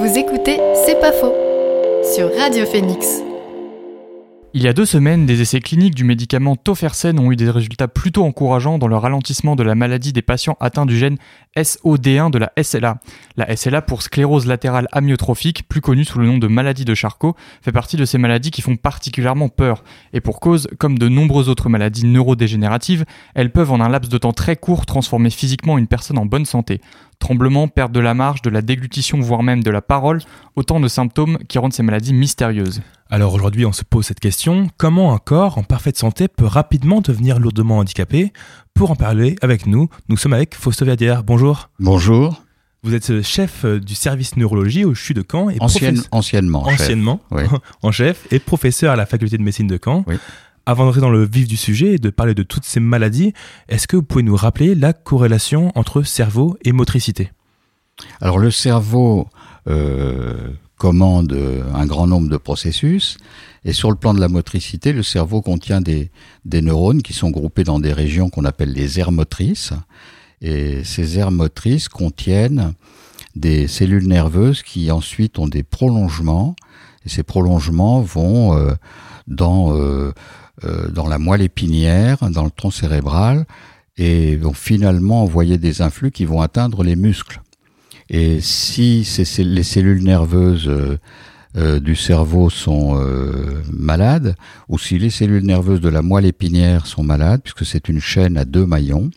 Vous écoutez C'est pas faux sur Radio Phoenix. Il y a deux semaines, des essais cliniques du médicament Tofersen ont eu des résultats plutôt encourageants dans le ralentissement de la maladie des patients atteints du gène SOD1 de la SLA. La SLA pour sclérose latérale amyotrophique, plus connue sous le nom de maladie de Charcot, fait partie de ces maladies qui font particulièrement peur. Et pour cause, comme de nombreuses autres maladies neurodégénératives, elles peuvent en un laps de temps très court transformer physiquement une personne en bonne santé. Tremblement, perte de la marge, de la déglutition, voire même de la parole, autant de symptômes qui rendent ces maladies mystérieuses. Alors aujourd'hui, on se pose cette question comment un corps en parfaite santé peut rapidement devenir lourdement handicapé Pour en parler avec nous, nous sommes avec Fausto Verdière. Bonjour. Bonjour. Vous êtes chef du service neurologie au CHU de Caen. Et Ancienne, anciennement. Anciennement, chef. en chef, et professeur à la faculté de médecine de Caen. Oui. Avant d'entrer dans le vif du sujet et de parler de toutes ces maladies, est-ce que vous pouvez nous rappeler la corrélation entre cerveau et motricité? Alors le cerveau euh, commande un grand nombre de processus et sur le plan de la motricité, le cerveau contient des, des neurones qui sont groupés dans des régions qu'on appelle les aires motrices et ces aires motrices contiennent des cellules nerveuses qui ensuite ont des prolongements et ces prolongements vont euh, dans euh, euh, dans la moelle épinière, dans le tronc cérébral, et vont finalement envoyer des influx qui vont atteindre les muscles. Et si les cellules nerveuses euh, euh, du cerveau sont euh, malades, ou si les cellules nerveuses de la moelle épinière sont malades, puisque c'est une chaîne à deux maillons,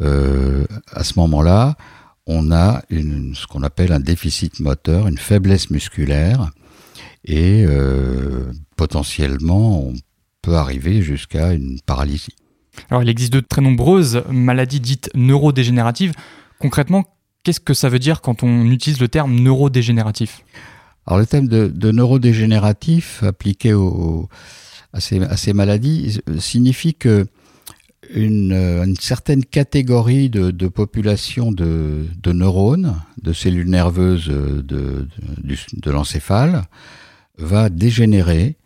euh, à ce moment-là, on a une, ce qu'on appelle un déficit moteur, une faiblesse musculaire, et euh, potentiellement on peut arriver jusqu'à une paralysie. Alors il existe de très nombreuses maladies dites neurodégénératives. Concrètement, qu'est-ce que ça veut dire quand on utilise le terme neurodégénératif? Alors le thème de, de neurodégénératif appliqué au, à, ces, à, ces, maladies signifie que une, une certaine catégorie de, de population de, de, neurones, de cellules nerveuses de l'encéphale, va dégénérer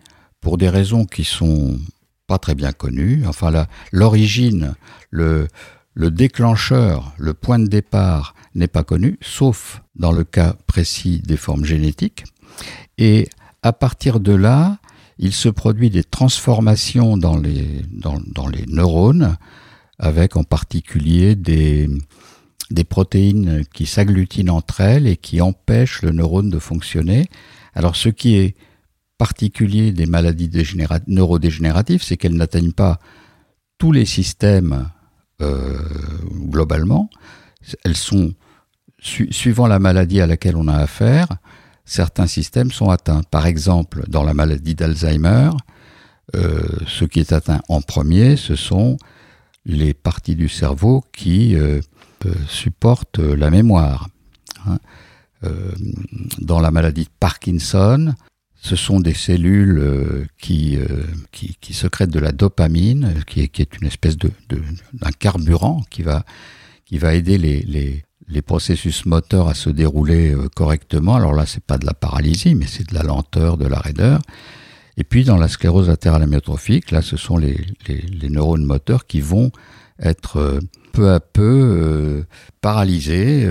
pour des raisons qui sont pas très bien connues. Enfin, l'origine, le, le déclencheur, le point de départ n'est pas connu, sauf dans le cas précis des formes génétiques. Et à partir de là, il se produit des transformations dans les, neurones, avec en particulier des protéines qui s'agglutinent entre elles et qui empêchent le neurone de fonctionner. Alors ce qui est particulier des maladies neurodégénératives, c'est qu'elles n'atteignent pas tous les systèmes euh, globalement. Elles sont, su suivant la maladie à laquelle on a affaire, certains systèmes sont atteints. Par exemple, dans la maladie d'Alzheimer, euh, ce qui est atteint en premier, ce sont les parties du cerveau qui euh, supportent la mémoire. Hein. Euh, dans la maladie de Parkinson, ce sont des cellules euh, qui, euh, qui, qui, secrètent de la dopamine, qui est, qui est une espèce de, d'un carburant qui va, qui va aider les, les, les processus moteurs à se dérouler euh, correctement. Alors là, c'est pas de la paralysie, mais c'est de la lenteur, de la raideur. Et puis dans la sclérose latérale amyotrophique, là, ce sont les, les, les neurones moteurs qui vont être euh, peu à peu euh, paralysés,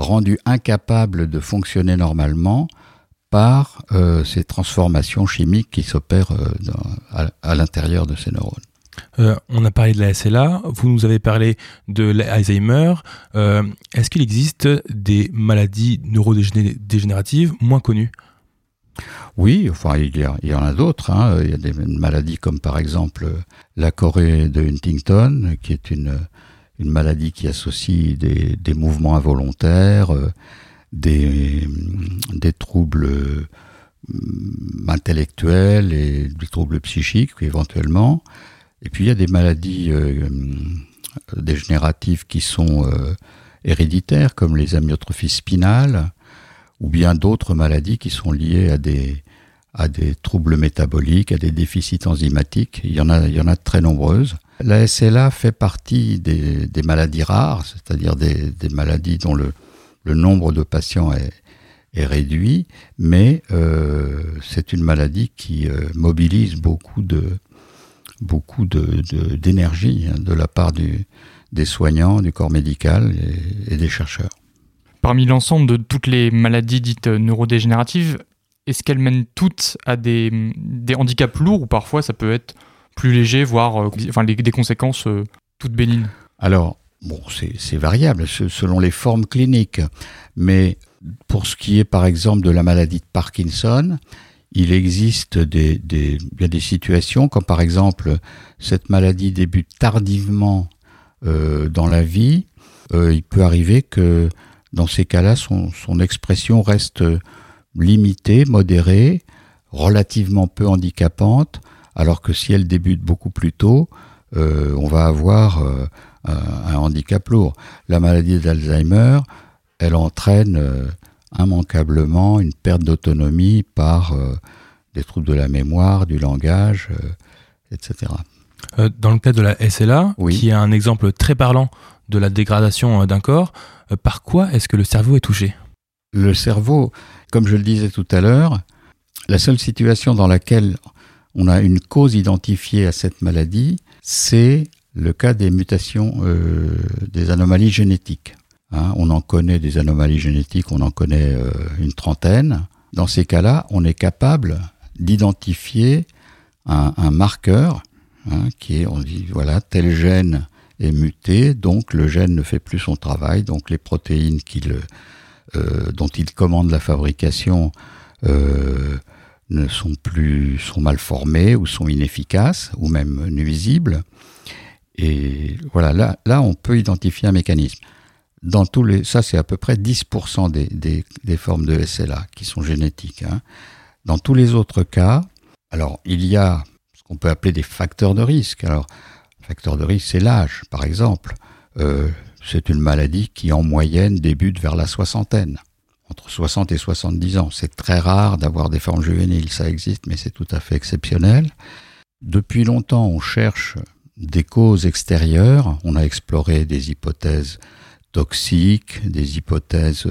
rendus incapables de fonctionner normalement par euh, ces transformations chimiques qui s'opèrent euh, à, à l'intérieur de ces neurones. Euh, on a parlé de la SLA, vous nous avez parlé de l'Alzheimer. Est-ce qu'il existe des maladies neurodégénératives moins connues? Oui, enfin il y, a, il y en a d'autres. Hein. Il y a des maladies comme par exemple la Corée de Huntington, qui est une, une maladie qui associe des, mouvements involontaires. Euh, des, troubles euh, intellectuels et des troubles psychiques éventuellement. Et puis il y a des maladies euh, dégénératives qui sont héréditaires, comme les amyotrophies spinales, ou bien d'autres maladies qui sont liées à des, troubles métaboliques, à des déficits enzymatiques. Il y en a, il y en a très nombreuses. La SLA fait partie des, maladies rares, c'est-à-dire des, maladies dont le, nombre de patients est, réduit, mais euh, c'est une maladie qui euh, mobilise beaucoup de beaucoup d'énergie de, hein, de, la part des soignants, du corps médical et, des chercheurs. Parmi l'ensemble de toutes les maladies dites neurodégénératives, est-ce qu'elles mènent toutes à des, des, handicaps lourds ou parfois ça peut être plus léger, voire euh, enfin, des conséquences euh, toutes bénignes. Alors, bon, c'est variable selon les formes cliniques, mais pour ce qui est par exemple de la maladie de Parkinson, il existe des, situations comme par exemple cette maladie débute tardivement euh, dans la vie, il peut arriver que dans ces cas-là, son, son, expression reste limitée, modérée, relativement peu handicapante, alors que si elle débute beaucoup plus tôt, euh, on va avoir euh, un, un, handicap lourd. La maladie d'Alzheimer, elle entraîne euh, immanquablement une perte d'autonomie par des troubles de la mémoire, du langage, etc. dans le cas de la SLA, Oui. qui est un exemple très parlant de la dégradation d'un corps, par quoi est-ce que le cerveau est touché? Le cerveau, comme je le disais tout à l'heure, la seule situation dans laquelle on a une cause identifiée à cette maladie, c'est le cas des mutations, euh, des anomalies génétiques. Hein, on en connaît des anomalies génétiques, on en connaît euh, une trentaine. Dans ces cas-là, on est capable d'identifier un, marqueur hein, qui est, on dit, voilà, tel gène est muté, donc le gène ne fait plus son travail, donc les protéines euh, dont il commande la fabrication ne sont plus, sont mal formées ou sont inefficaces ou même nuisibles. Et voilà, là, là, on peut identifier un mécanisme. Dans tous les, ça, c'est à peu près 10% des, des, des, formes de SLA qui sont génétiques. Hein. Dans tous les autres cas, alors il y a ce qu'on peut appeler des facteurs de risque. Alors, facteur de risque, c'est l'âge, par exemple. Euh, c'est une maladie qui, en moyenne, débute vers la soixantaine, entre 60 et 70 ans. C'est très rare d'avoir des formes juvéniles, ça existe, mais c'est tout à fait exceptionnel. Depuis longtemps, on cherche des causes extérieures. On a exploré des hypothèses toxiques, des hypothèses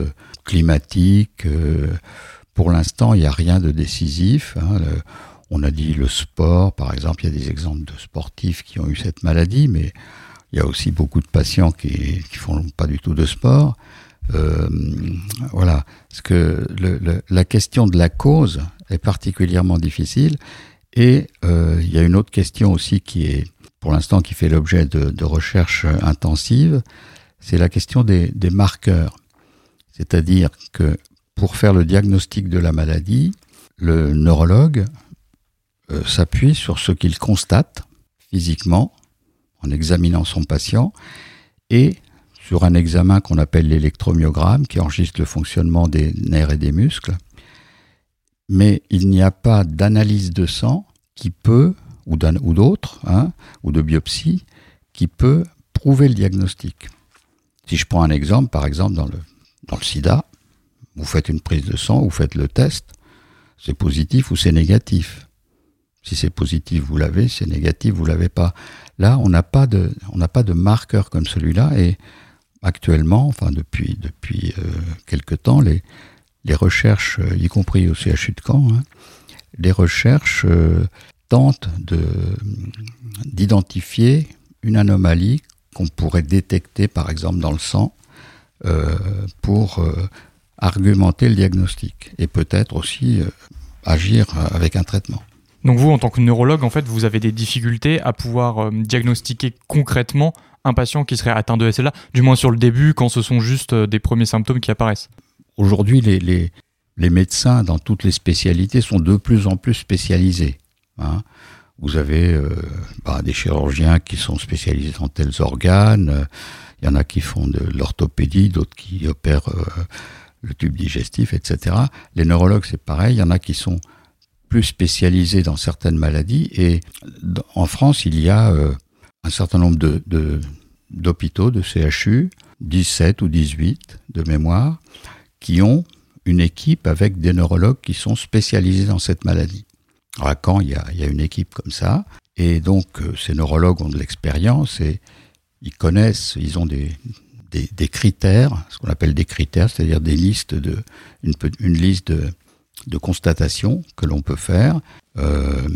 climatiques. Euh, pour l'instant, il n'y a rien de décisif. Hein. On a dit le sport, par exemple, il y a des exemples de sportifs qui ont eu cette maladie, mais il y a aussi beaucoup de patients qui qui font pas du tout de sport. Euh, voilà, parce que la question de la cause est particulièrement difficile. Et euh, il y a une autre question aussi qui est, pour l'instant, qui fait l'objet de, recherches intensives, c'est la question des, des marqueurs. C'est-à-dire que pour faire le diagnostic de la maladie, le neurologue euh, s'appuie sur ce qu'il constate physiquement en examinant son patient et sur un examen qu'on appelle l'électromyogramme qui enregistre le fonctionnement des nerfs et des muscles. Mais il n'y a pas d'analyse de sang qui peut, ou d'autres, hein, ou de biopsie, qui peut prouver le diagnostic. Si je prends un exemple, par exemple dans le, sida, vous faites une prise de sang, vous faites le test, c'est positif ou c'est négatif. Si c'est positif, vous l'avez, si c'est négatif, vous l'avez pas. Là, on n'a pas de, marqueur comme celui-là actuellement, enfin depuis depuis euh, quelque temps, les les recherches, euh, y compris au CHU de Caen, hein, les recherches euh, tentent de d'identifier une anomalie qu'on pourrait détecter, par exemple, dans le sang, euh, pour argumenter le diagnostic et peut-être aussi agir avec un traitement. Donc vous, en tant que neurologue, en fait, vous avez des difficultés à pouvoir euh, diagnostiquer concrètement un patient qui serait atteint de SLA, du moins sur le début, quand ce sont juste euh, des premiers symptômes qui apparaissent. Aujourd'hui, les, les, médecins dans toutes les spécialités sont de plus en plus spécialisés. Hein. Vous avez euh, bah, des chirurgiens qui sont spécialisés dans tels organes, il y en a qui font de l'orthopédie, d'autres qui opèrent le tube digestif, etc. Les neurologues, c'est pareil, il y en a qui sont plus spécialisés dans certaines maladies. Et en France, il y a euh, un certain nombre de, de, d'hôpitaux, de CHU, 17 ou 18 de mémoire, qui ont une équipe avec des neurologues qui sont spécialisés dans cette maladie. Alors à Caen, il y a, il y a une équipe comme ça. Et donc, euh, ces neurologues ont de l'expérience et ils connaissent, ils ont des, des, des critères, ce qu'on appelle des critères, c'est-à-dire des listes de, une, une liste de, de constatation que l'on peut faire. Euh,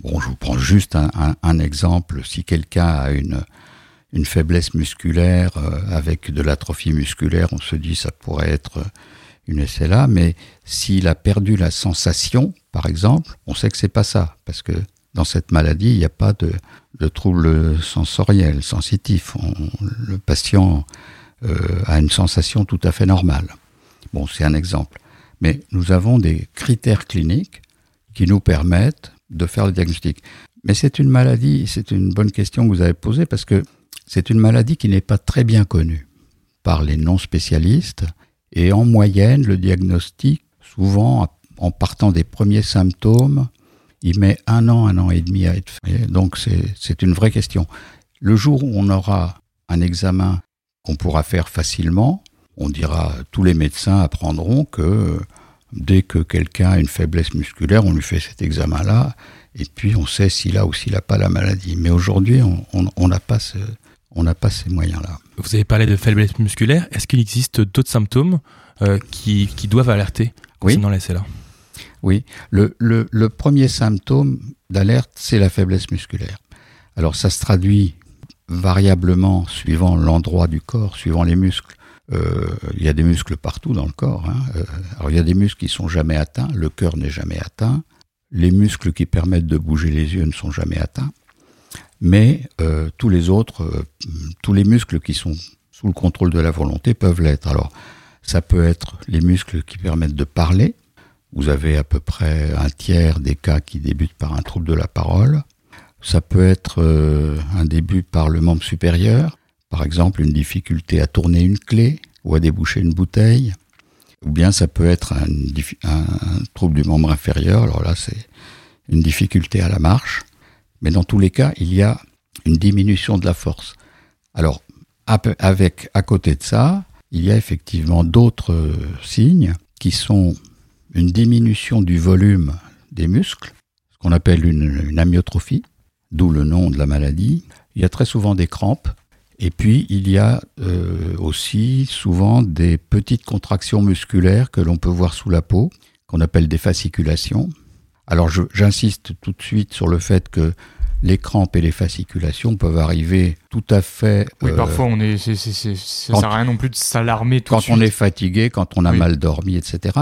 bon, je vous prends juste un, exemple. Si quelqu'un a une, une faiblesse musculaire euh, avec de l'atrophie musculaire, on se dit ça pourrait être une SLA, mais s'il a perdu la sensation, par exemple, on sait que c'est pas ça, parce que dans cette maladie, il n'y a pas de, de trouble sensoriel, sensitif. le patient euh, a une sensation tout à fait normale. Bon, c'est un exemple. Mais nous avons des critères cliniques qui nous permettent de faire le diagnostic. Mais c'est une maladie, c'est une bonne question que vous avez posée parce que c'est une maladie qui n'est pas très bien connue par les non-spécialistes. Et en moyenne, le diagnostic, souvent en partant des premiers symptômes, il met un an, un an et demi à être fait. Donc c'est une vraie question. Le jour où on aura un examen qu'on pourra faire facilement, on dira, tous les médecins apprendront que dès que quelqu'un a une faiblesse musculaire, on lui fait cet examen-là, et puis on sait s'il a ou s'il n'a pas la maladie. Mais aujourd'hui, on n'a pas, ce, pas ces moyens-là. Vous avez parlé de faiblesse musculaire. Est-ce qu'il existe d'autres symptômes euh, qui, qui, doivent alerter concernant oui. la SLA Oui, le, le, le premier symptôme d'alerte, c'est la faiblesse musculaire. Alors ça se traduit variablement suivant l'endroit du corps, suivant les muscles. Euh, il y a des muscles partout dans le corps. Hein. Euh, alors il y a des muscles qui sont jamais atteints, le cœur n'est jamais atteint, les muscles qui permettent de bouger les yeux ne sont jamais atteints, mais euh, tous les autres, tous les muscles qui sont sous le contrôle de la volonté peuvent l'être. Alors ça peut être les muscles qui permettent de parler. Vous avez à peu près un tiers des cas qui débutent par un trouble de la parole. Ça peut être un début par le membre supérieur, par exemple une difficulté à tourner une clé ou à déboucher une bouteille, ou bien ça peut être un, trouble du membre inférieur, alors là c'est une difficulté à la marche, mais dans tous les cas il y a une diminution de la force. Alors avec à côté de ça, il y a effectivement d'autres signes qui sont une diminution du volume des muscles, ce qu'on appelle une, une amyotrophie, d'où le nom de la maladie. Il y a très souvent des crampes. Et puis, il y a euh, aussi souvent des petites contractions musculaires que l'on peut voir sous la peau, qu'on appelle des fasciculations. Alors, j'insiste tout de suite sur le fait que les crampes et les fasciculations peuvent arriver tout à fait. Oui, euh, parfois, on est, ça sert à rien non plus de s'alarmer tout quand de suite. on est fatigué, quand on a oui. mal dormi, etc.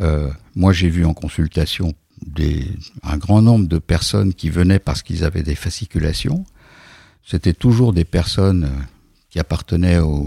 Euh, moi, j'ai vu en consultation des, un grand nombre de personnes qui venaient parce qu'ils avaient des fasciculations. C'était toujours des personnes qui appartenaient au,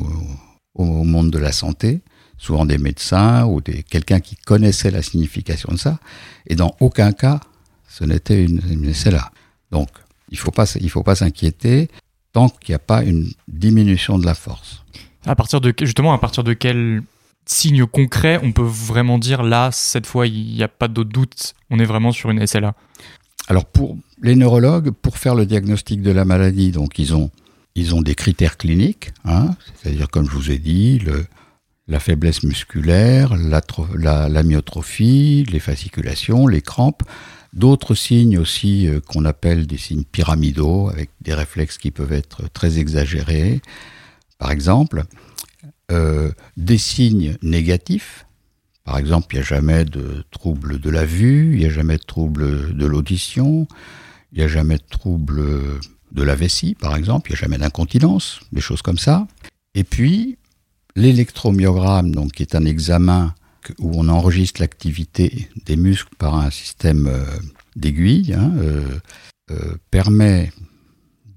monde de la santé, souvent des médecins ou des, quelqu'un qui connaissait la signification de ça. Et dans aucun cas, ce n'était une, SLA. Donc, il il faut pas s'inquiéter tant qu'il n'y a pas une diminution de la force. À partir de, justement, à partir de quel signe concret on peut vraiment dire là, cette fois, il n'y a pas d'autre doute, on est vraiment sur une SLA Alors, pour les neurologues, pour faire le diagnostic de la maladie, donc ils ont, ils ont des critères cliniques, hein, c'est-à-dire, comme je vous ai dit, le, la faiblesse musculaire, l'amyotrophie, la, les fasciculations, les crampes, d'autres signes aussi euh, qu'on appelle des signes pyramidaux, avec des réflexes qui peuvent être très exagérés. Par exemple, euh, des signes négatifs. Par exemple, il n'y a jamais de trouble de la vue, il n'y a jamais de trouble de l'audition, il n'y a jamais de trouble de la vessie, par exemple, il n'y a jamais d'incontinence, des choses comme ça. Et puis, l'électromyogramme, donc, qui est un examen où on enregistre l'activité des muscles par un système euh, d'aiguilles, hein, euh, euh, permet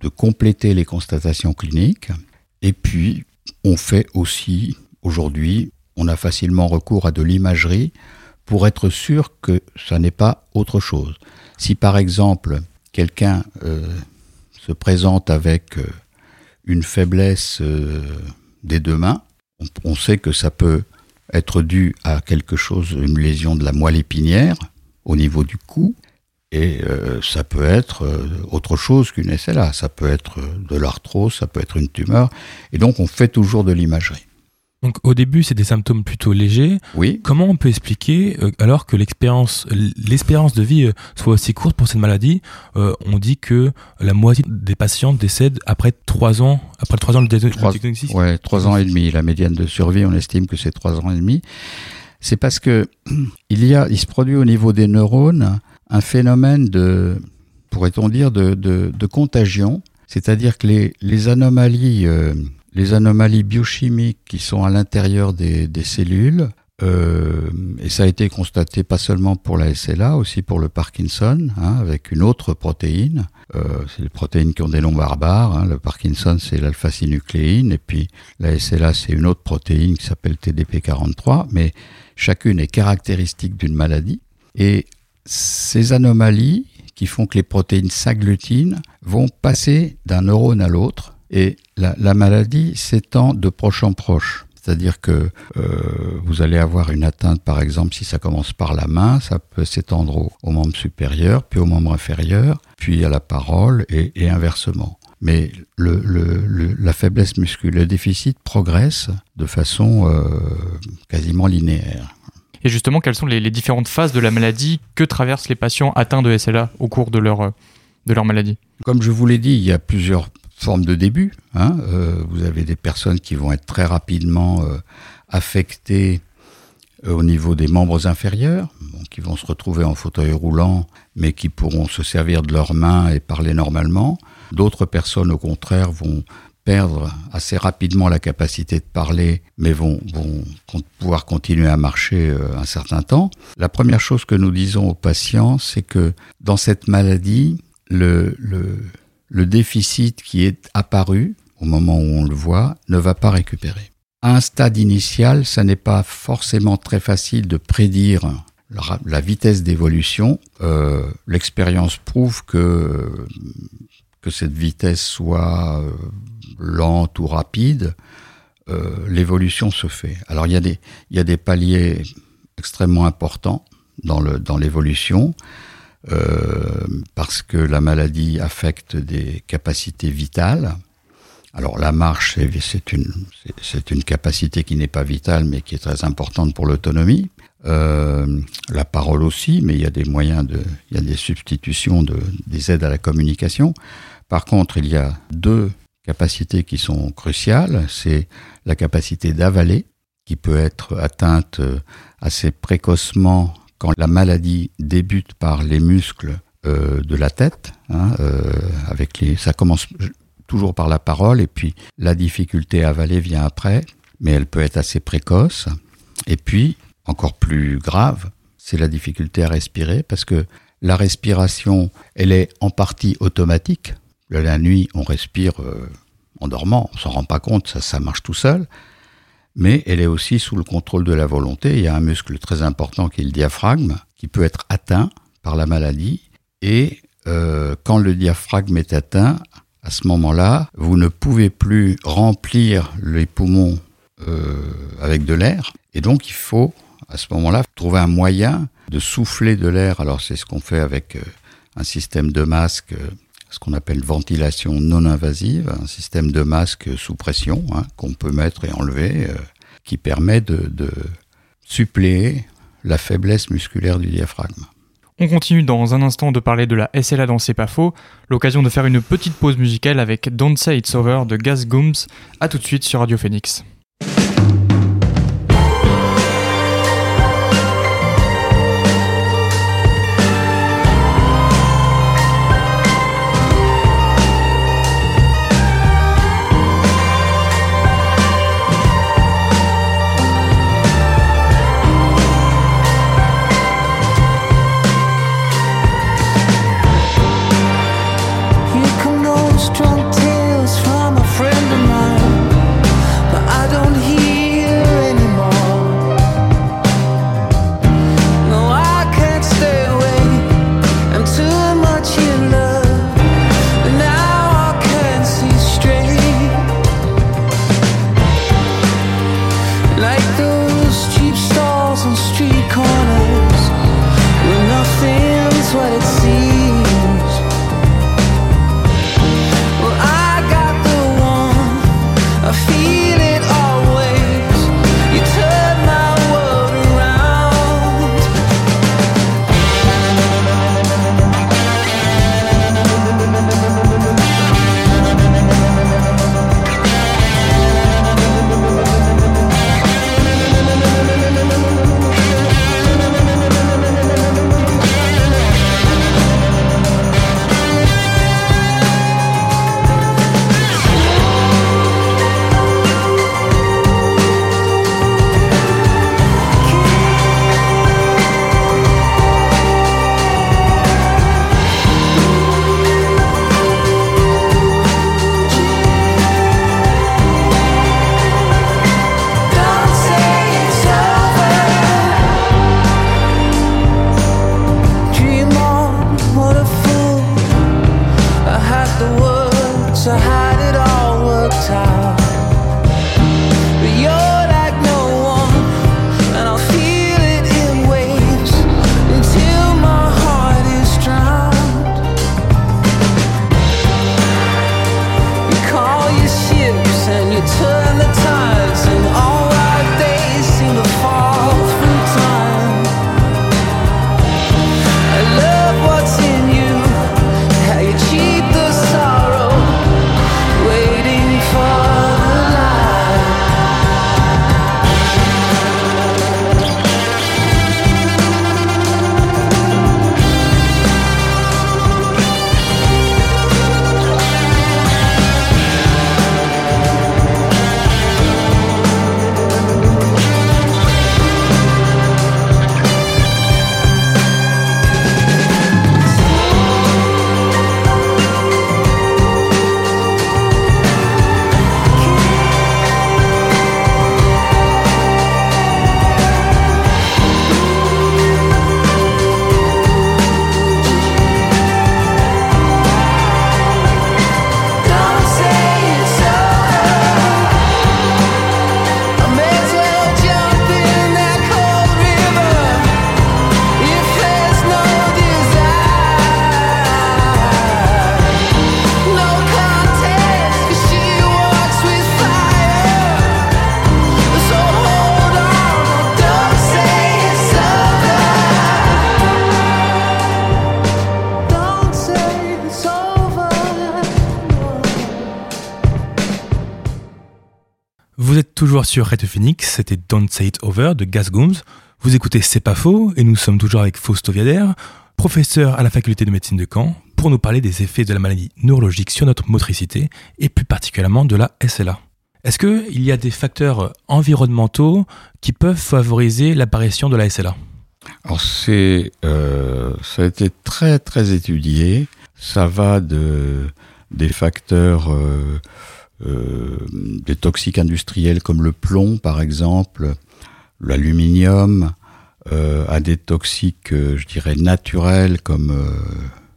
de compléter les constatations cliniques. Et puis, on fait aussi, aujourd'hui, on a facilement recours à de l'imagerie pour être sûr que ça n'est pas autre chose. Si par exemple, quelqu'un euh, se présente avec euh, une faiblesse euh, des deux mains, on, on, sait que ça peut être dû à quelque chose, une lésion de la moelle épinière au niveau du cou, et ça peut être autre chose qu'une SLA, ça peut être de l'arthrose, ça peut être une tumeur, et donc on fait toujours de l'imagerie. Donc au début, c'est des symptômes plutôt légers. Oui. Comment on peut expliquer, euh, alors que l'expérience, l'espérance de vie euh, soit aussi courte pour cette maladie, euh, on dit que la moitié des patients décèdent après trois ans, après trois ans de diagnostic? Ouais, trois ans et demi. La médiane de survie, on estime que c'est trois ans et demi. C'est parce que il y a, il se produit au niveau des neurones un phénomène de, pourrait-on dire, de, de, de contagion. C'est-à-dire que les, les anomalies, les anomalies biochimiques qui sont à l'intérieur des, cellules, euh, et ça a été constaté pas seulement pour la SLA, aussi pour le Parkinson, hein, avec une autre protéine. Euh, c'est les protéines qui ont des noms barbares. Hein. Le Parkinson, c'est l'alpha-synucléine, et puis la SLA, c'est une autre protéine qui s'appelle TDP43, mais chacune est caractéristique d'une maladie. Et ces anomalies qui font que les protéines s'agglutinent vont passer d'un neurone à l'autre, et la, la maladie s'étend de proche en proche. C'est-à-dire que euh, vous allez avoir une atteinte, par exemple, si ça commence par la main, ça peut s'étendre au, au, membre supérieur, puis au membre inférieur, puis à la parole et, et inversement. Mais le, le, le, la faiblesse musculaire, le déficit progresse de façon euh, quasiment linéaire. Et justement, quelles sont les, les, différentes phases de la maladie que traversent les patients atteints de SLA au cours de leur, de leur maladie? Comme je vous l'ai dit, il y a plusieurs forme de début. Hein. Euh, vous avez des personnes qui vont être très rapidement euh, affectées euh, au niveau des membres inférieurs, qui vont se retrouver en fauteuil roulant, mais qui pourront se servir de leurs mains et parler normalement. D'autres personnes, au contraire, vont perdre assez rapidement la capacité de parler, mais vont, pouvoir continuer à marcher un certain temps. La première chose que nous disons aux patients, c'est que dans cette maladie, le le déficit qui est apparu au moment où on le voit ne va pas récupérer. À un stade initial, ça n'est pas forcément très facile de prédire la vitesse d'évolution. Euh, L'expérience prouve que que cette vitesse soit euh, lente ou rapide, euh, l'évolution se fait. Alors il y a des paliers extrêmement importants dans l'évolution. Parce que la maladie affecte des capacités vitales. Alors la marche, c'est une, une capacité qui n'est pas vitale, mais qui est très importante pour l'autonomie. Euh, la parole aussi, mais il y a des moyens de, il y a des substitutions de, des aides à la communication. Par contre, il y a deux capacités qui sont cruciales. C'est la capacité d'avaler, qui peut être atteinte assez précocement la maladie débute par les muscles euh, de la tête, hein, euh, avec les, ça commence toujours par la parole et puis la difficulté à avaler vient après, mais elle peut être assez précoce. Et puis, encore plus grave, c'est la difficulté à respirer parce que la respiration, elle est en partie automatique. La nuit, on respire euh, en dormant, on s'en rend pas compte, ça, ça marche tout seul mais elle est aussi sous le contrôle de la volonté. Il y a un muscle très important qui est le diaphragme, qui peut être atteint par la maladie. Et euh, quand le diaphragme est atteint, à ce moment-là, vous ne pouvez plus remplir les poumons euh, avec de l'air. Et donc, il faut, à ce moment-là, trouver un moyen de souffler de l'air. Alors, c'est ce qu'on fait avec euh, un système de masque ce qu'on appelle ventilation non invasive, un système de masque sous pression hein, qu'on peut mettre et enlever, euh, qui permet de, suppléer la faiblesse musculaire du diaphragme. On continue dans un instant de parler de la SLA dans C'est pas faux, l'occasion de faire une petite pause musicale avec Don't Say It's Over de Gas Gooms. A tout de suite sur Radio Phoenix. Êtes toujours sur Radio Phoenix, c'était Don't Say It Over de Gas Gooms. Vous écoutez C'est pas faux et nous sommes toujours avec Fausto Viader, professeur à la faculté de médecine de Caen, pour nous parler des effets de la maladie neurologique sur notre motricité et plus particulièrement de la SLA. Est-ce qu'il y a des facteurs environnementaux qui peuvent favoriser l'apparition de la SLA Alors c'est, euh, ça a été très très étudié. Ça va de des facteurs euh, des toxiques industriels comme le plomb par exemple, l'aluminium, euh, à des toxiques, euh, je dirais, naturels comme euh,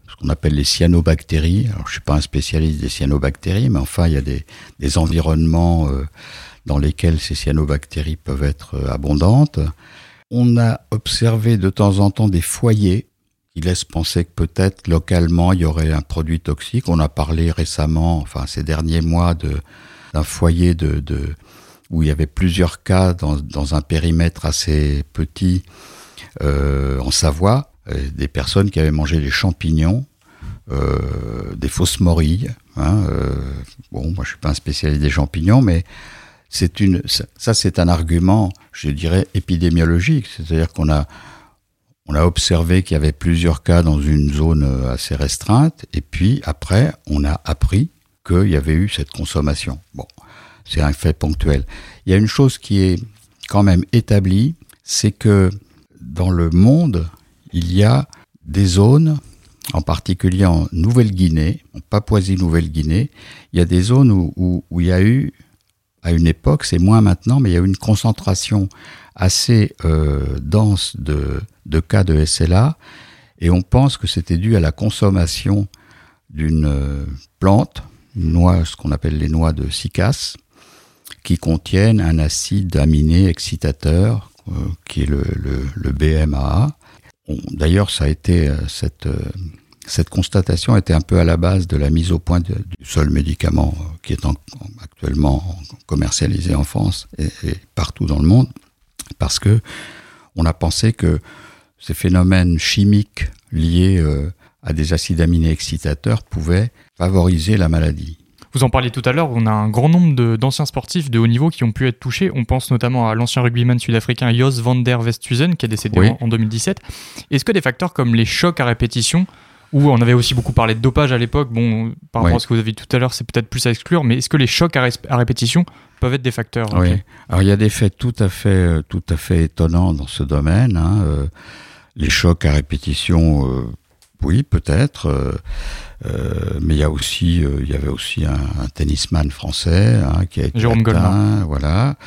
ce qu'on appelle les cyanobactéries. Alors, je suis pas un spécialiste des cyanobactéries, mais enfin, il y a des, des environnements dans lesquels ces cyanobactéries peuvent être abondantes. On a observé de temps en temps des foyers qui laissent penser que peut-être localement il y aurait un produit toxique. On a parlé récemment, enfin ces derniers mois, d'un foyer où il y avait plusieurs cas dans, un périmètre assez petit euh, en Savoie, des personnes qui avaient mangé des champignons, euh, des fausses morilles. Hein, euh, bon, moi je suis pas un spécialiste des champignons, mais c'est une, ça c'est un argument, je dirais, épidémiologique, c'est-à-dire qu'on a on a observé qu'il y avait plusieurs cas dans une zone assez restreinte, et puis après, on a appris qu'il y avait eu cette consommation. Bon, c'est un fait ponctuel. Il y a une chose qui est quand même établie, c'est que dans le monde, il y a des zones, en particulier en Nouvelle-Guinée, en Papouasie-Nouvelle-Guinée, il y a des zones où, il y a eu, à une époque, c'est moins maintenant, mais il y a eu une concentration assez euh, dense de, de cas de SLA, et on pense que c'était dû à la consommation d'une euh, plante, une noix, ce qu'on appelle les noix de cycas, qui contiennent un acide aminé excitateur, euh, qui est le, le, BMAA. D'ailleurs, ça a été euh, cette, cette constatation était un peu à la base de la mise au point du seul médicament qui est en, actuellement commercialisé en France et, et, partout dans le monde, parce que on a pensé que ces phénomènes chimiques liés euh, à des acides aminés excitateurs pouvaient favoriser la maladie. Vous en parliez tout à l'heure, on a un grand nombre d'anciens sportifs de haut niveau qui ont pu être touchés. On pense notamment à l'ancien rugbyman sud-africain Jos van der Westhuizen qui est décédé oui. en, en 2017. Est-ce que des facteurs comme les chocs à répétition, où on avait aussi beaucoup parlé de dopage à l'époque, bon, par rapport oui. à ce que vous avez dit tout à l'heure, c'est peut-être plus à exclure, mais est-ce que les chocs à, à, répétition peuvent être des facteurs Oui. Alors il y a des faits tout à fait, euh, tout à fait étonnants dans ce domaine. Hein. Euh, les chocs à répétition, euh, oui, peut-être. Euh, euh, mais il y a aussi, euh, il y avait aussi un, un tennisman français hein, qui a été Jérôme atteint, voilà.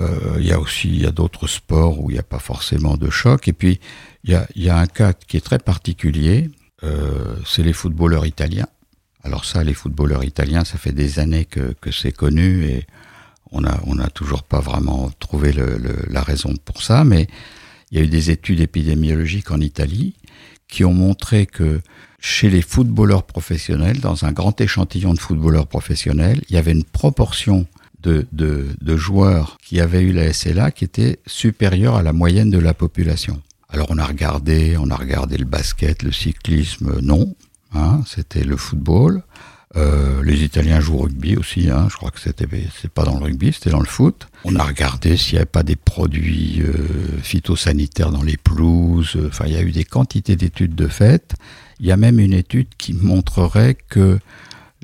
Euh, il y a aussi, il y a d'autres sports où il n'y a pas forcément de choc. Et puis il y a, il y a un cas qui est très particulier, euh, c'est les footballeurs italiens. Alors ça, les footballeurs italiens, ça fait des années que, que c'est connu et on a, on n'a toujours pas vraiment trouvé le, le, la raison pour ça. Mais il y a eu des études épidémiologiques en Italie qui ont montré que chez les footballeurs professionnels, dans un grand échantillon de footballeurs professionnels, il y avait une proportion de, de, de, joueurs qui avaient eu la SLA qui était supérieure à la moyenne de la population. Alors on a regardé, on a regardé le basket, le cyclisme, non, hein, c'était le football. Euh, les Italiens jouent au rugby aussi, hein, je crois que c'était c'est pas dans le rugby, c'était dans le foot. On a regardé s'il n'y avait pas des produits euh, phytosanitaires dans les pelouses. Enfin, il y a eu des quantités d'études de fait. Il y a même une étude qui montrerait que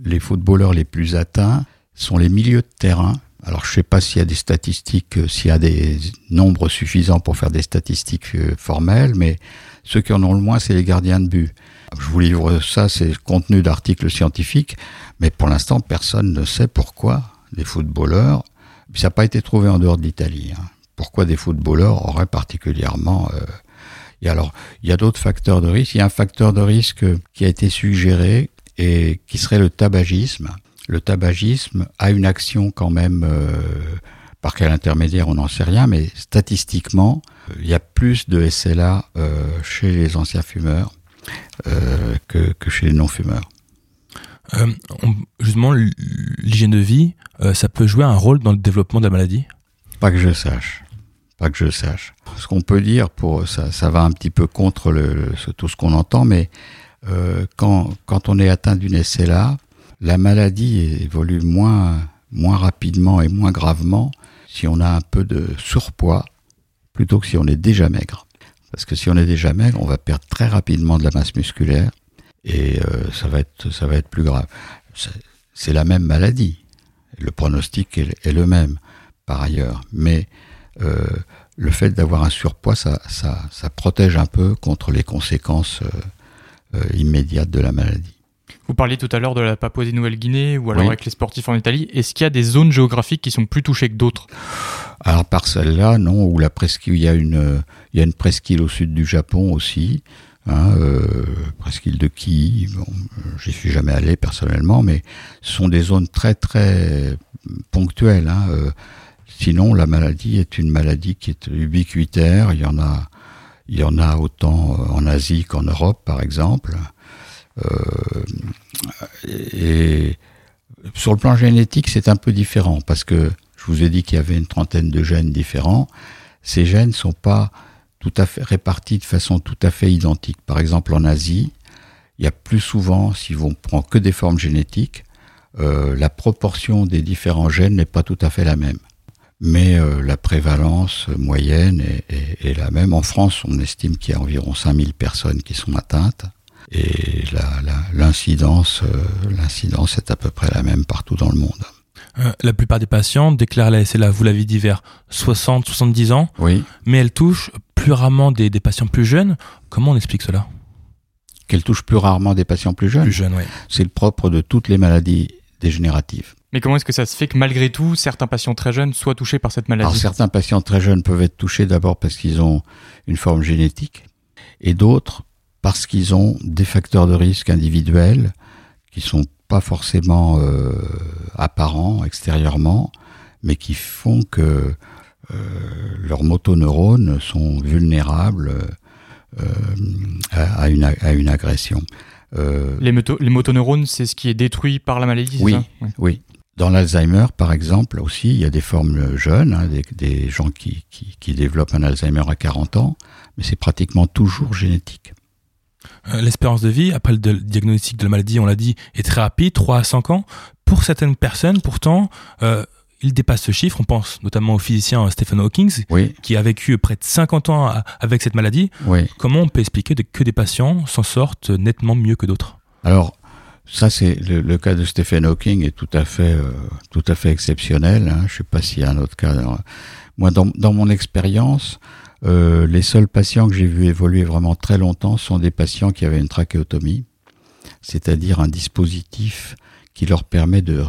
les footballeurs les plus atteints sont les milieux de terrain. Alors, je ne sais pas s'il y a des statistiques, s'il y a des nombres suffisants pour faire des statistiques euh, formelles, mais ceux qui en ont le moins, c'est les gardiens de but. Je vous livre ça, c'est contenu d'articles scientifiques, mais pour l'instant, personne ne sait pourquoi des footballeurs, ça n'a pas été trouvé en dehors de l'Italie, hein, pourquoi des footballeurs auraient particulièrement... Euh, et alors, il y a d'autres facteurs de risque. Il y a un facteur de risque qui a été suggéré et qui serait le tabagisme. Le tabagisme a une action quand même, euh, par quel intermédiaire, on n'en sait rien, mais statistiquement, il y a plus de SLA euh, chez les anciens fumeurs euh, que, que, chez les non-fumeurs. Euh, justement, l'hygiène de vie, euh, ça peut jouer un rôle dans le développement de la maladie? Pas que je sache. Pas que je sache. Ce qu'on peut dire, pour ça, ça va un petit peu contre tout ce qu'on entend, mais euh, quand, quand on est atteint d'une SLA, la maladie évolue moins, moins rapidement et moins gravement si on a un peu de surpoids plutôt que si on est déjà maigre. Parce que si on est déjà maigre, on va perdre très rapidement de la masse musculaire et euh, ça, va être, ça va être plus grave. C'est la même maladie. Le pronostic est, le même par ailleurs. Mais euh, le fait d'avoir un surpoids, ça, ça, ça, protège un peu contre les conséquences euh, immédiates de la maladie. Vous parliez tout à l'heure de la Papouasie-Nouvelle-Guinée ou alors avec les sportifs en Italie. Est-ce qu'il y a des zones géographiques qui sont plus touchées que d'autres? Alors par celle-là, non. Ou la presqu'île, il y a une, il y a une presqu'île au sud du Japon aussi. Hein, euh, presqu'île de Ki. Bon, j'y suis jamais allé personnellement, mais ce sont des zones très très ponctuelles. Hein, euh, sinon, la maladie est une maladie qui est ubiquitaire. Il y en a, il y en a autant en Asie qu'en Europe, par exemple. Euh, et sur le plan génétique, c'est un peu différent parce que je vous ai dit qu'il y avait une trentaine de gènes différents. Ces gènes ne sont pas tout à fait répartis de façon tout à fait identique. Par exemple, en Asie, il y a plus souvent, si on prend que des formes génétiques, euh, la proportion des différents gènes n'est pas tout à fait la même. Mais euh, la prévalence moyenne est, est, la même. En France, on estime qu'il y a environ 5000 personnes qui sont atteintes. Et l'incidence euh, est à peu près la même partout dans le monde. Euh, la plupart des patients déclarent la SLA, vous l'avez dit, vers 60-70 ans. Oui. Mais elle touche plus rarement des, des patients plus jeunes. Comment on explique cela? Qu'elle touche plus rarement des patients plus jeunes Plus jeunes, oui. C'est le propre de toutes les maladies dégénératives. Mais comment est-ce que ça se fait que malgré tout, certains patients très jeunes soient touchés par cette maladie? Alors, certains patients très jeunes peuvent être touchés d'abord parce qu'ils ont une forme génétique, et d'autres parce qu'ils ont des facteurs de risque individuels qui sont pas forcément euh, apparents extérieurement, mais qui font que euh, leurs motoneurones sont vulnérables euh, à, une, à une agression. Euh, les, les motoneurones, c'est ce qui est détruit par la maladie, oui, ça? Oui. Dans l'Alzheimer, par exemple, aussi, il y a des formes jeunes, hein, des, des, gens qui, qui, qui développent un Alzheimer à 40 ans, mais c'est pratiquement toujours génétique. Euh, l'espérance de vie, après le diagnostic de la maladie, on l'a dit, est très rapide, 3 à 5 ans. Pour certaines personnes, pourtant, euh, il dépasse ce chiffre. On pense notamment au physicien Stephen Hawking, qui a vécu près de 50 ans avec cette maladie. Comment on peut expliquer que des patients s'en sortent nettement mieux que d'autres? Alors, ça, c'est le, cas de Stephen Hawking est tout à fait, euh, tout à fait exceptionnel. Hein. Je ne sais pas s'il y a un autre cas. Moi, dans, dans mon expérience, euh, les seuls patients que j'ai vu évoluer vraiment très longtemps sont des patients qui avaient une trachéotomie, c'est-à-dire un dispositif qui leur permet de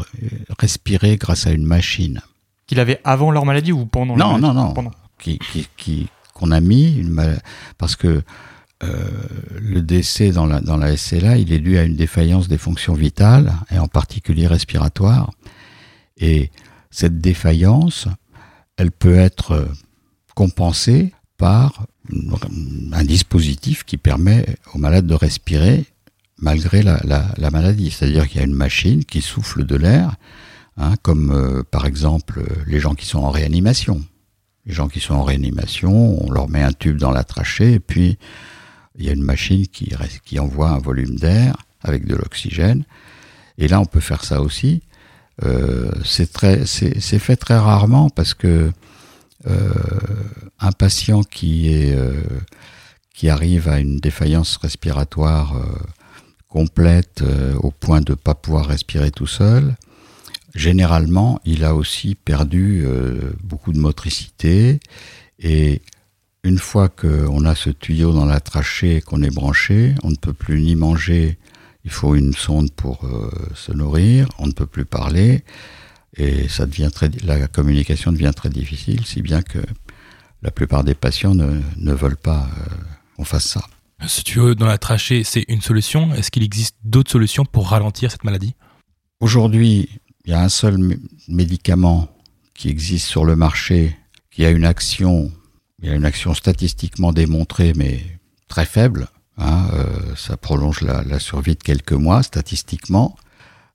respirer grâce à une machine. Qu'il avait avant leur maladie ou pendant Non, non, non. Pendant. Qui, qui, qui, qu'on a mis une parce que euh, le décès dans la, dans la SLA, il est dû à une défaillance des fonctions vitales, et en particulier respiratoires. Et cette défaillance, elle peut être compensée par un dispositif qui permet aux malades de respirer malgré la, la, maladie. C'est-à-dire qu'il y a une machine qui souffle de l'air, hein, comme euh, par exemple les gens qui sont en réanimation. Les gens qui sont en réanimation, on leur met un tube dans la trachée et puis il y a une machine qui, envoie un volume d'air avec de l'oxygène. Et là, on peut faire ça aussi. Euh, c'est fait très rarement parce que euh, un patient euh, qui arrive à une défaillance respiratoire euh, complète au point de ne pas pouvoir respirer tout seul, généralement, il a aussi perdu beaucoup de motricité. Et une fois qu'on a ce tuyau dans la trachée qu'on est branché, on ne peut plus ni manger, il faut une sonde pour se nourrir, on ne peut plus parler, et ça devient très, la communication devient très difficile, si bien que la plupart des patients ne, ne veulent pas euh, qu'on fasse ça. Ce tuyau dans la trachée, c'est une solution. Est-ce qu'il existe d'autres solutions pour ralentir cette maladie? Aujourd'hui, il y a un seul médicament qui existe sur le marché, qui a une action, il y a une action statistiquement démontrée, mais très faible. Hein, euh, ça prolonge la, la, survie de quelques mois statistiquement.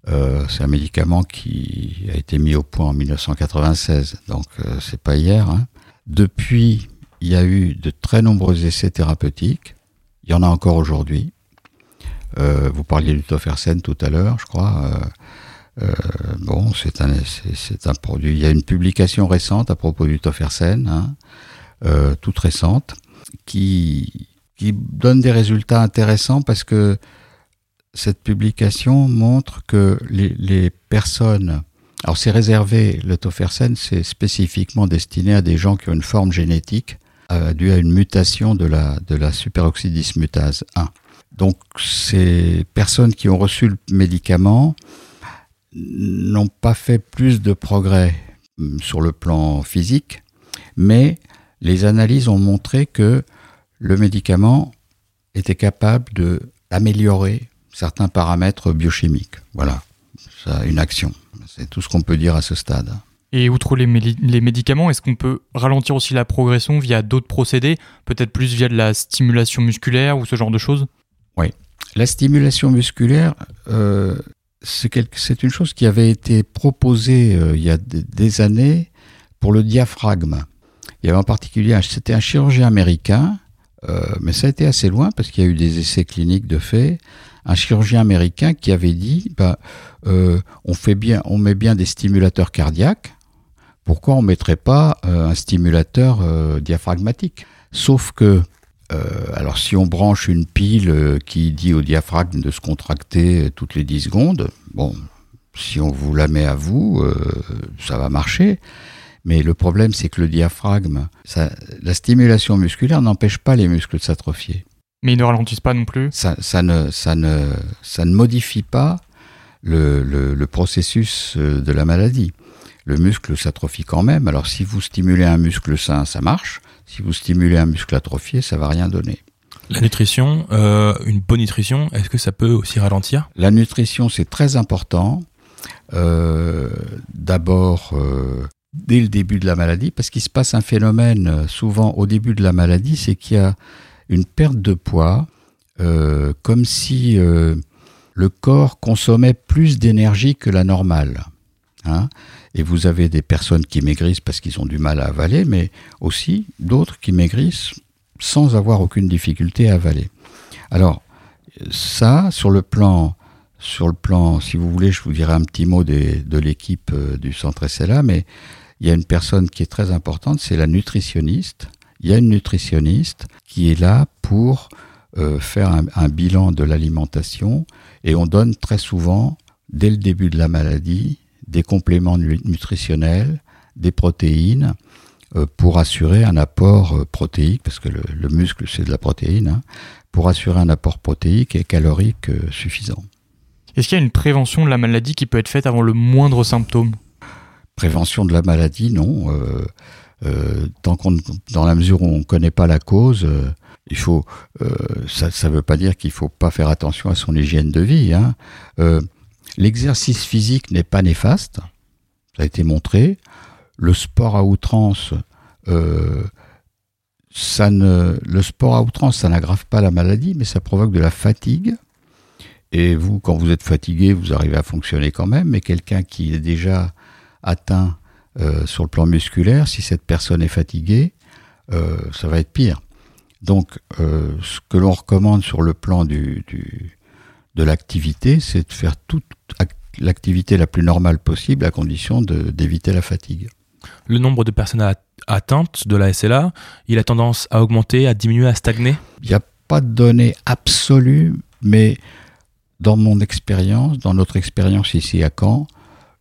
Euh, c'est un médicament qui a été mis au point en 1996, donc euh, c'est pas hier. Hein. Depuis, il y a eu de très nombreux essais thérapeutiques. Il y en a encore aujourd'hui. Euh, vous parliez du tofersen tout à l'heure, je crois. bon, c'est un, c'est, un produit. Il y a une publication récente à propos du tofersen, hein, toute récente, qui, qui donne des résultats intéressants parce que cette publication montre que les, les personnes alors c'est réservé, le tofersen, c'est spécifiquement destiné à des gens qui ont une forme génétique euh, due à une mutation de la, de la superoxydismutase 1. Donc ces personnes qui ont reçu le médicament n'ont pas fait plus de progrès hum, sur le plan physique, mais les analyses ont montré que le médicament était capable d'améliorer certains paramètres biochimiques. Voilà, ça a une action. C'est tout ce qu'on peut dire à ce stade. Et outre les, médicaments, est-ce qu'on peut ralentir aussi la progression via d'autres procédés, peut-être plus via de la stimulation musculaire ou ce genre de choses? Oui. La stimulation musculaire, euh, c'est une chose qui avait été proposée euh, il y a des années pour le diaphragme. Il y avait en particulier, c'était un chirurgien américain, euh, mais ça a été assez loin parce qu'il y a eu des essais cliniques de fait. Un chirurgien américain qui avait dit, bah, on fait bien, on met bien des stimulateurs cardiaques. Pourquoi on mettrait pas euh, un stimulateur euh, diaphragmatique? Sauf que, alors si on branche une pile qui dit au diaphragme de se contracter toutes les 10 secondes, bon, si on vous la met à vous, ça va marcher. Mais le problème, c'est que le diaphragme, la stimulation musculaire n'empêche pas les muscles de s'atrophier. Mais ils ne ralentissent pas non plus? Ça, ne, ça, ne, ça ne modifie pas le, processus euh, de la maladie. Le muscle s'atrophie quand même. Alors si vous stimulez un muscle sain, ça marche. Si vous stimulez un muscle atrophié, ça va rien donner. La nutrition, euh, une bonne nutrition, est-ce que ça peut aussi ralentir? La nutrition, c'est très important. Euh, d'abord, dès le début de la maladie, parce qu'il se passe un phénomène souvent au début de la maladie, c'est qu'il y a une perte de poids, comme si le corps consommait plus d'énergie que la normale. Hein. Et vous avez des personnes qui maigrissent parce qu'ils ont du mal à avaler, mais aussi d'autres qui maigrissent sans avoir aucune difficulté à avaler. Alors, ça, sur le plan, sur le plan, si vous voulez, je vous dirai un petit mot de l'équipe euh, du centre SLA, mais il y a une personne qui est très importante, c'est la nutritionniste. Il y a une nutritionniste qui est là pour euh, faire un, bilan de l'alimentation et on donne très souvent, dès le début de la maladie, des compléments nutritionnels, des protéines, euh, pour assurer un apport euh, protéique, parce que le, muscle c'est de la protéine, hein, pour assurer un apport protéique et calorique suffisant. Est-ce qu'il y a une prévention de la maladie qui peut être faite avant le moindre symptôme? Prévention de la maladie, non. tant qu'on, dans la mesure où on ne connaît pas la cause, il faut, euh, ça ne veut pas dire qu'il faut pas faire attention à son hygiène de vie. Hein. Euh, l'exercice physique n'est pas néfaste, ça a été montré. Le sport à outrance, euh, ça le sport à outrance, ça n'aggrave pas la maladie, mais ça provoque de la fatigue. Et vous, quand vous êtes fatigué, vous arrivez à fonctionner quand même. Mais quelqu'un qui est déjà atteint sur le plan musculaire, si cette personne est fatiguée, ça va être pire. Donc, euh, ce que l'on recommande sur le plan du, de l'activité, c'est de faire toute l'activité la plus normale possible à condition d'éviter la fatigue. Le nombre de personnes atteintes de la SLA, il a tendance à augmenter, à diminuer, à stagner? Il n'y a pas de données absolues, mais dans mon expérience, dans notre expérience ici à Caen,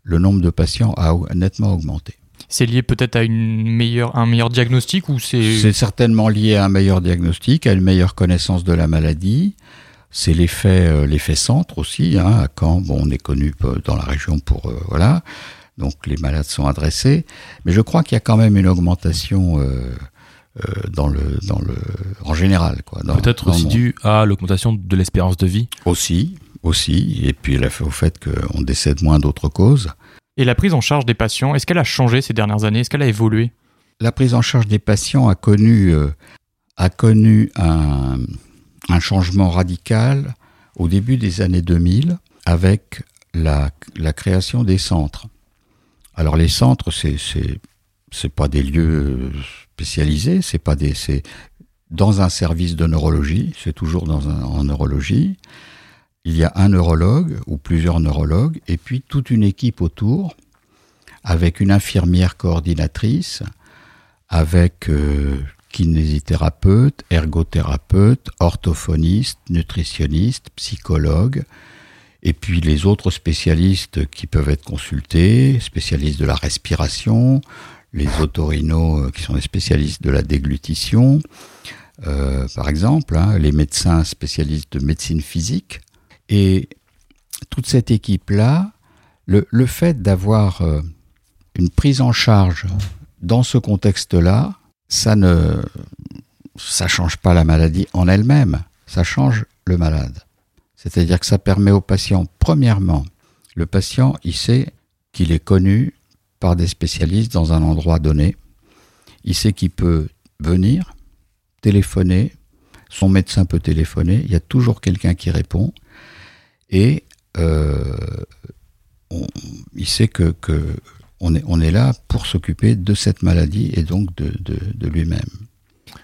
le nombre de patients a nettement augmenté. C'est lié peut-être à une meilleure, un meilleur diagnostic ou c'est... C'est certainement lié à un meilleur diagnostic, à une meilleure connaissance de la maladie. C'est l'effet, euh, l'effet centre aussi. Hein, à Caen, bon, on est connu dans la région pour euh, voilà. Donc les malades sont adressés, mais je crois qu'il y a quand même une augmentation euh, dans le dans le en général quoi. Peut-être aussi dû à l'augmentation de l'espérance de vie. Aussi, aussi, et puis au fait qu'on décède moins d'autres causes. Et la prise en charge des patients, est-ce qu'elle a changé ces dernières années? Est-ce qu'elle a évolué? La prise en charge des patients a connu, euh, a connu un, changement radical au début des années 2000 avec la, création des centres. Alors les centres, c'est c'est pas des lieux spécialisés, c'est pas des dans un service de neurologie, c'est toujours dans un, en neurologie. il y a un neurologue ou plusieurs neurologues, et puis toute une équipe autour, avec une infirmière coordinatrice, avec euh, kinésithérapeute, ergothérapeute, orthophoniste, nutritionniste, psychologue, et puis les autres spécialistes qui peuvent être consultés, spécialistes de la respiration, les otorinos euh, qui sont des spécialistes de la déglutition, euh, par exemple, hein, les médecins spécialistes de médecine physique, et toute cette équipe-là, le, le, fait d'avoir euh, une prise en charge dans ce contexte-là, ça ne ça change pas la maladie en elle-même, ça change le malade. C'est-à-dire que ça permet au patient, premièrement, le patient, il sait qu'il est connu par des spécialistes dans un endroit donné. Il sait qu'il peut venir, téléphoner, son médecin peut téléphoner, il y a toujours quelqu'un qui répond. Et euh, il sait que, on, est, on, est, là pour s'occuper de cette maladie et donc de, de lui-même.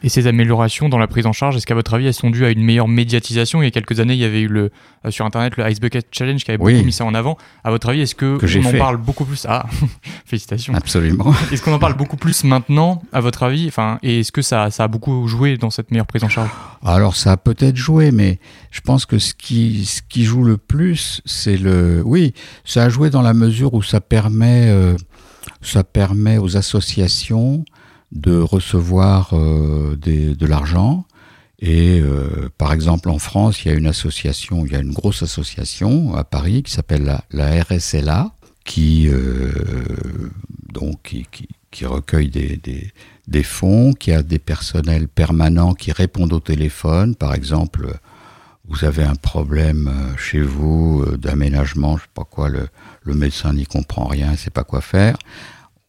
Et ces améliorations dans la prise en charge, est-ce qu'à votre avis, elles sont dues à une meilleure médiatisation? Il y a quelques années, il y avait eu le, euh, sur Internet le Ice Bucket Challenge qui avait beaucoup mis ça en avant. À votre avis, est-ce que, on en parle beaucoup plus? Ah, félicitations. Absolument. Est-ce qu'on en parle beaucoup plus maintenant, à votre avis? Enfin, Et est-ce que ça, ça a beaucoup joué dans cette meilleure prise en charge? Alors, ça a peut-être joué, mais je pense que ce qui, ce qui joue le plus, c'est le... Oui, ça a joué dans la mesure où ça permet, euh, ça permet aux associations de recevoir euh, de l'argent. Et euh, par exemple en France, il y a une association, il y a une grosse association à Paris qui s'appelle la, la, RSLA, qui euh, donc qui, recueille des, fonds, qui a des personnels permanents qui répondent au téléphone. Par exemple, vous avez un problème chez vous d'aménagement, je sais pas quoi, le, le médecin n'y comprend rien, il sait pas quoi faire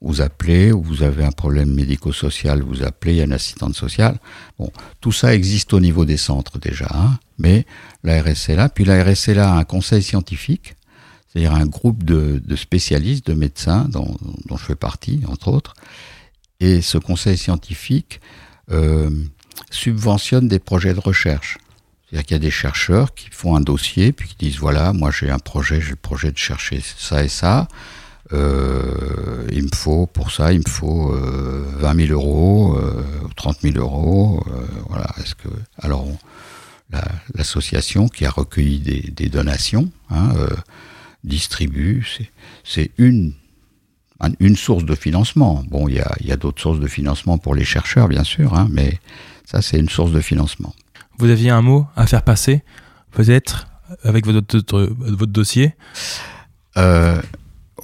vous appelez, ou vous avez un problème médico-social, vous appelez, il y a une assistante sociale. Bon, tout ça existe au niveau des centres déjà, hein, mais la RSLA, puis la RSLA a un conseil scientifique, c'est-à-dire un groupe de, de, spécialistes, de médecins, dont, dont, je fais partie, entre autres, et ce conseil scientifique euh, subventionne des projets de recherche. C'est-à-dire qu'il y a des chercheurs qui font un dossier, puis qui disent, voilà, moi j'ai un projet, j'ai le projet de chercher ça et ça, euh, il me faut pour ça, il me faut euh, 20 000 euros, euh, 30 000 euros. Euh, voilà. Est-ce que alors l'association qui a recueilli des, des donations hein, euh, distribue. C'est une une source de financement. Bon, il y a, y a d'autres sources de financement pour les chercheurs, bien sûr, hein, mais ça, c'est une source de financement. Vous aviez un mot à faire passer, peut-être, avec votre, votre dossier? Euh,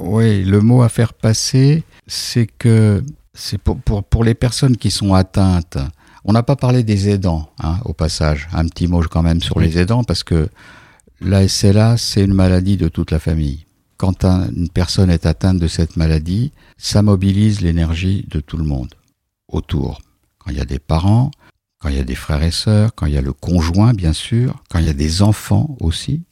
oui, le mot à faire passer, c'est que c'est pour, pour, pour, les personnes qui sont atteintes. On n'a pas parlé des aidants, hein, au passage. Un petit mot quand même sur les aidants, parce que la SLA, c'est une maladie de toute la famille. Quand une personne est atteinte de cette maladie, ça mobilise l'énergie de tout le monde autour. Quand il y a des parents, quand il y a des frères et sœurs, quand il y a le conjoint, bien sûr, quand il y a des enfants aussi.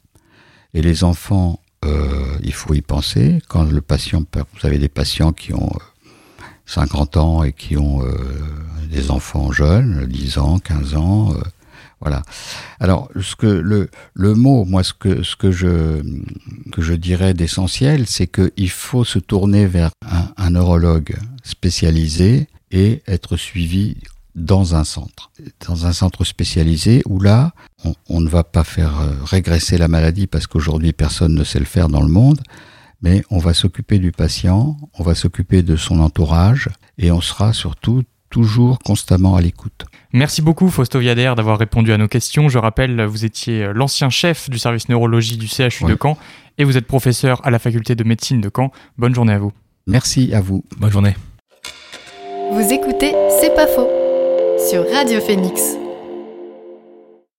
Et les enfants euh, il faut y penser. Quand le patient, vous avez des patients qui ont 50 euh, ans et qui ont euh, des enfants jeunes, 10 ans, 15 ans, voilà. Alors, ce que le, le mot, moi, ce que ce que je que je dirais d'essentiel, c'est qu'il faut se tourner vers un neurologue spécialisé et être suivi dans un centre, dans un centre spécialisé où là, on, on ne va pas faire euh, régresser la maladie parce qu'aujourd'hui personne ne sait le faire dans le monde, mais on va s'occuper du patient, on va s'occuper de son entourage et on sera surtout toujours constamment à l'écoute. Merci beaucoup Fausto Viader d'avoir répondu à nos questions. Je rappelle, vous étiez l'ancien chef du service neurologie du CHU de Caen et vous êtes professeur à la faculté de médecine de Caen. Bonne journée à vous. Merci à vous. Bonne journée. Vous écoutez C'est pas faux sur Radio Phoenix.